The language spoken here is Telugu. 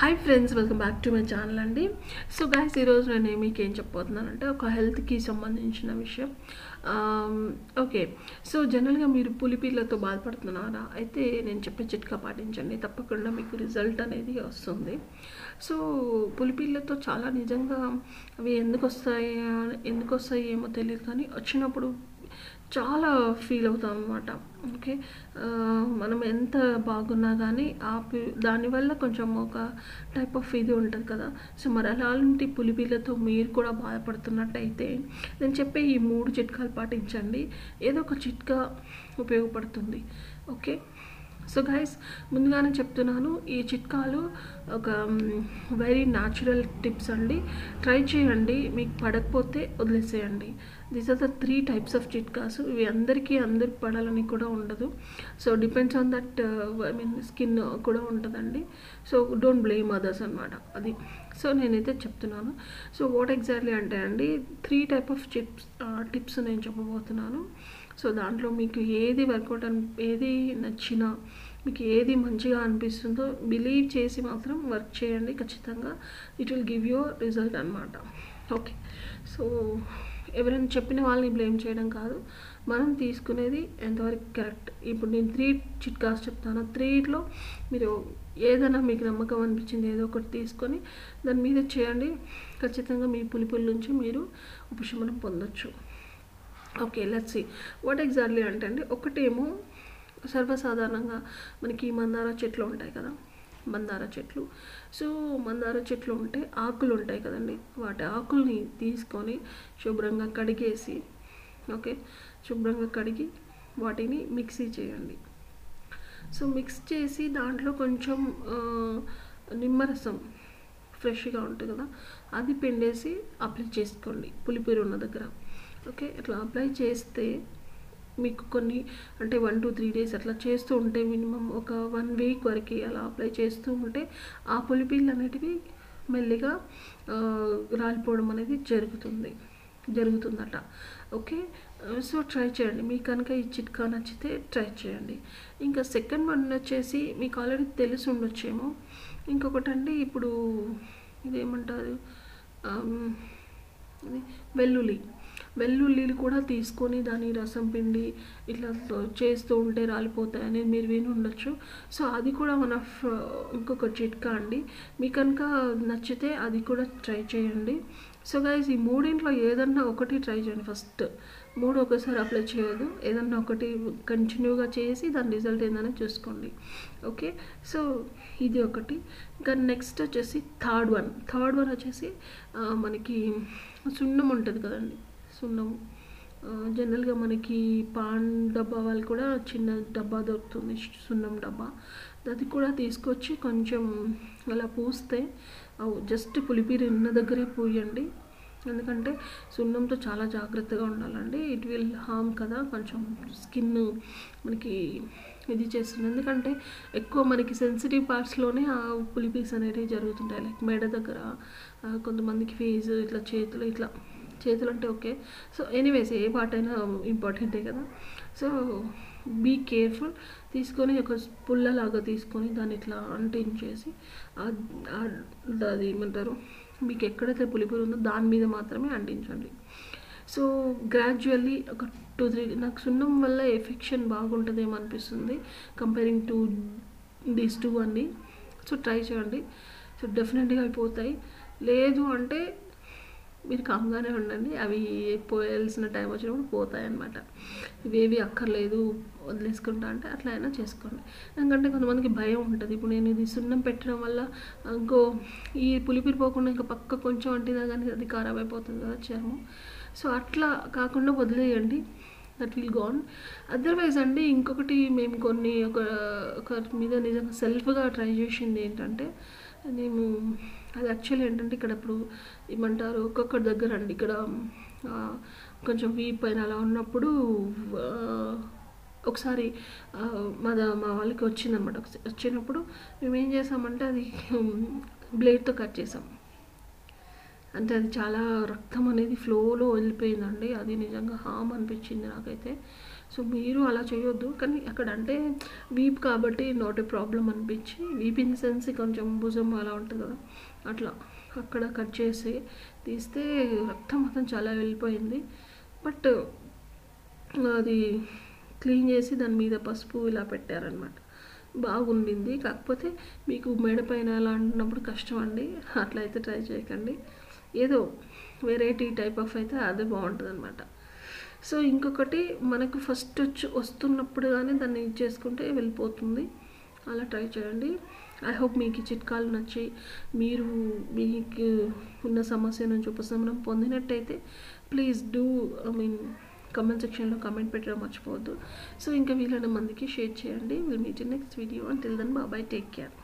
Hi friends welcome back to my channel అండి. సో గాయస్ ఈరోజు నేను మీకు ఏం చెప్పబోతున్నానంటే ఒక హెల్త్కి సంబంధించిన విషయం. ఓకే సో జనరల్గా మీరు పులిపిల్లతో బాధపడుతున్నారా? అయితే నేను చెప్పే చిట్కా పాటించండి. తప్పకుండా మీకు రిజల్ట్ అనేది వస్తుంది. సో పులిపిల్లతో చాలా నిజంగా అవి ఎందుకు వస్తాయి ఎందుకు వస్తాయి ఏమో తెలియదు కానీ వచ్చినప్పుడు చాలా ఫీల్ అవుతాం అనమాట ఓకే మనం ఎంత బాగున్నా కానీ ఆ దానివల్ల కొంచెం ఒక టైప్ ఆఫ్ ఇది ఉంటుంది కదా. సో మరి అలాంటి పులిబీలతో మీరు కూడా బాధపడుతున్నట్టయితే నేను చెప్పే ఈ మూడు చిట్కాలు పాటించండి. ఏదో ఒక చిట్కా ఉపయోగపడుతుంది. ఓకే సో గైస్ ముందుగానే చెప్తున్నాను ఈ చిట్కాలు ఒక వెరీ న్యాచురల్ టిప్స్ అండి. ట్రై చేయండి మీకు పడకపోతే వదిలేసేయండి. These are the three types of చిట్కాస్. ఇవి అందరికీ అందరికి పడాలని కూడా ఉండదు. So depends on that I mean skin కూడా ఉంటుందండి. సో డోంట్ బ్లేమ్ అదర్స్ అనమాట అది. సో నేనైతే చెప్తున్నాను. సో వాట్ ఎగ్జాక్ట్లీ అంటే అండి three type of chips tips నేను చెప్పబోతున్నాను. సో దాంట్లో మీకు ఏది వర్కౌట్ అని ఏది నచ్చినా మీకు ఏది మంచిగా అనిపిస్తుందో బిలీవ్ చేసి మాత్రం వర్క్ చేయండి ఖచ్చితంగా. It will give you result అనమాట ఓకే సో ఎవరైనా చెప్పిన వాళ్ళని బ్లేమ్ చేయడం కాదు. మనం తీసుకునేది ఎంతవరకు కరెక్ట్ ఇప్పుడు నేను త్రీ చిట్కాస్ చెప్తాను. త్రీలో మీరు ఏదైనా మీకు నమ్మకం అనిపించింది ఏదో ఒకటి తీసుకొని దాని మీద చేయండి. ఖచ్చితంగా మీ పులిపుల నుంచి మీరు ఉపశమనం పొందొచ్చు. Okay let's see what exactly అంటే అండి ఒకటేమో సర్వసాధారణంగా మనకి మందార చెట్లు ఉంటాయి కదా. మందార చెట్లు. సో మందార చెట్లు ఉంటే ఆకులు ఉంటాయి కదండి. వాటి ఆకుల్ని తీసుకొని శుభ్రంగా కడిగేసి ఓకే శుభ్రంగా కడిగి వాటిని మిక్సీ చేయండి. సో మిక్స్ చేసి దాంట్లో కొంచెం నిమ్మరసం ఫ్రెష్గా ఉంటుంది కదా. అది పిండేసి అప్లై చేసుకోండి. పులిపేరు ఉన్న దగ్గర. ఓకే ఇట్లా అప్లై చేస్తే మీకు కొన్ని అంటే వన్ టూ త్రీ డేస్ అట్లా చేస్తూ ఉంటే మినిమం ఒక వన్ వీక్ వరకు అలా అప్లై చేస్తూ ఉంటే ఆ పులిపిల్లు అనేటివి మెల్లిగా రాలిపోవడం అనేది జరుగుతుంది జరుగుతుందట. ఓకే సో ట్రై చేయండి. మీకు కనుక ఈ చిట్కా నచ్చితే ట్రై చేయండి. ఇంకా సెకండ్ వన్ వచ్చేసి మీకు ఆల్రెడీ తెలిసి ఉండొచ్చేమో. ఇంకొకటి అండి ఇప్పుడు ఇదేమంటారు? వెల్లుల్లి వెల్లుల్లిలు కూడా తీసుకొని దాని రసం పిండి ఇట్లా చేస్తూ ఉంటే రాలిపోతాయని మీరు విని ఉండొచ్చు. సో అది కూడా వన్ ఆఫ్ ఇంకొక చిట్కా అండి. మీకు కనుక నచ్చితే అది కూడా ట్రై చేయండి. సో గైజ్ ఈ మూడింట్లో ఏదన్నా ఒకటి ట్రై చేయండి ఫస్ట్. మూడు ఒకసారి అప్లై చేయదు ఏదన్నా ఒకటి కంటిన్యూగా చేసి దాని రిజల్ట్ ఏందని చూసుకోండి. ఓకే? సో ఇది ఒకటి. ఇంకా నెక్స్ట్ వచ్చేసి థర్డ్ వన్. థర్డ్ వన్ వచ్చేసి మనకి సున్నం ఉంటుంది కదండి. సున్నం జనరల్గా మనకి పాన్ డబ్బా వాళ్ళు కూడా చిన్న డబ్బా దొరుకుతుంది. సున్నం డబ్బా. అది కూడా తీసుకొచ్చి కొంచెం అలా పూస్తే జస్ట్ పులిపీరి ఉన్న దగ్గరే పూయండి. ఎందుకంటే సున్నంతో చాలా జాగ్రత్తగా ఉండాలండి. ఇట్ విల్ హామ్ కదా కొంచెం స్కిన్ మనకి ఇది చేస్తుంది. ఎందుకంటే ఎక్కువ మనకి సెన్సిటివ్ పార్ట్స్లోనే ఆ పులిపీస్ అనేవి జరుగుతుంటాయి. లైక్ మెడ దగ్గర కొంతమందికి ఫేస్ ఇట్లా చేతులు ఇట్లా చేతులు అంటే ఓకే. సో ఎనీవేస్ ఏ పార్ట్ అయినా ఇంపార్టెంటే కదా. So be careful. తీసుకొని ఒక పుల్లలాగా తీసుకొని దాన్ని ఇట్లా అంటించేసి అది ఏమంటారు? మీకు ఎక్కడైతే పులిపురు ఉందో దాని మీద మాత్రమే అంటించండి. సో గ్రాడ్యువల్లీ ఒక టూ త్రీ నాకు సున్నం వల్ల ఎఫెక్షన్ బాగుంటుందేమో అనిపిస్తుంది కంపేరింగ్ టు దీస్ టూ అండి సో ట్రై చేయండి. సో డెఫినెట్గా అయిపోతాయి. లేదు అంటే మీరు కామ్గానే ఉండండి. అవి పోయాల్సిన టైం వచ్చినప్పుడు పోతాయి అన్నమాట ఇవేవి అక్కర్లేదు వదిలేసుకుంటా అంటే అట్లా అయినా చేసుకోండి. ఎందుకంటే కొంతమందికి భయం ఉంటుంది. ఇప్పుడు నేను ఇది సున్నం పెట్టడం వల్ల ఇంకో ఈ పులిపిరి పోకుండా ఇంకా పక్క కొంచెం అంటినా కానీ అది ఖరాబ్ అయిపోతుంది కదా చర్మం. సో అట్లా కాకుండా వదిలేయండి. That will gone. అదర్వైజ్ అండి ఇంకొకటి మేము కొన్ని ఒక ఒకరి మీద నిజంగా సెల్ఫ్గా ట్రై చేసింది ఏంటంటే మేము అది యాక్చువల్లీ ఏంటంటే ఇక్కడ ఇప్పుడు ఏమంటారు ఒక్కొక్కటి దగ్గర అండి. ఇక్కడ కొంచెం వీప్ పైన అలా ఉన్నప్పుడు ఒకసారి మా మా వాళ్ళకి వచ్చిందనమాట ఒకసారి వచ్చినప్పుడు మేము ఏం చేసామంటే అది బ్లేడ్తో కట్ చేసాం. అంటే అది చాలా రక్తం అనేది ఫ్లోలో వెళ్ళిపోయిందండి. అది నిజంగా హామ్ అనిపించింది నాకైతే. సో మీరు అలా చేయొద్దు. కానీ అక్కడ అంటే వీప్ కాబట్టి నాట్ ఏ ప్రాబ్లం అనిపించి వీప్ ఇన్ సెన్స్ కొంచెం భుజం అలా ఉంటుంది కదా. అట్లా అక్కడ కట్ చేసి తీస్తే రక్తం మొత్తం చాలా వెళ్ళిపోయింది. బట్ అది క్లీన్ చేసి దాని మీద పసుపు ఇలా పెట్టారనమాట బాగుండింది. కాకపోతే మీకు మెడ పైన అలా అంటున్నప్పుడు కష్టం అండి. అట్లయితే ట్రై చేయకండి. ఏదో వెరైటీ టైప్ ఆఫ్ అయితే అదే బాగుంటుంది అనమాట సో ఇంకొకటి మనకు ఫస్ట్ వచ్చి వస్తున్నప్పుడు కానీ దాన్ని ఇది చేసుకుంటే వెళ్ళిపోతుంది. అలా ట్రై చేయండి. ఐ హోప్ మీకు ఈ చిట్కాలు నచ్చి మీరు మీకు ఉన్న సమస్య నుంచి ఉపశమనం పొందినట్టయితే please do I mean comment సెక్షన్లో కమెంట్ పెట్టడం మర్చిపోవద్దు. సో ఇంకా వీలైన మందికి షేర్ చేయండి. Will meet next video until then bye bye take care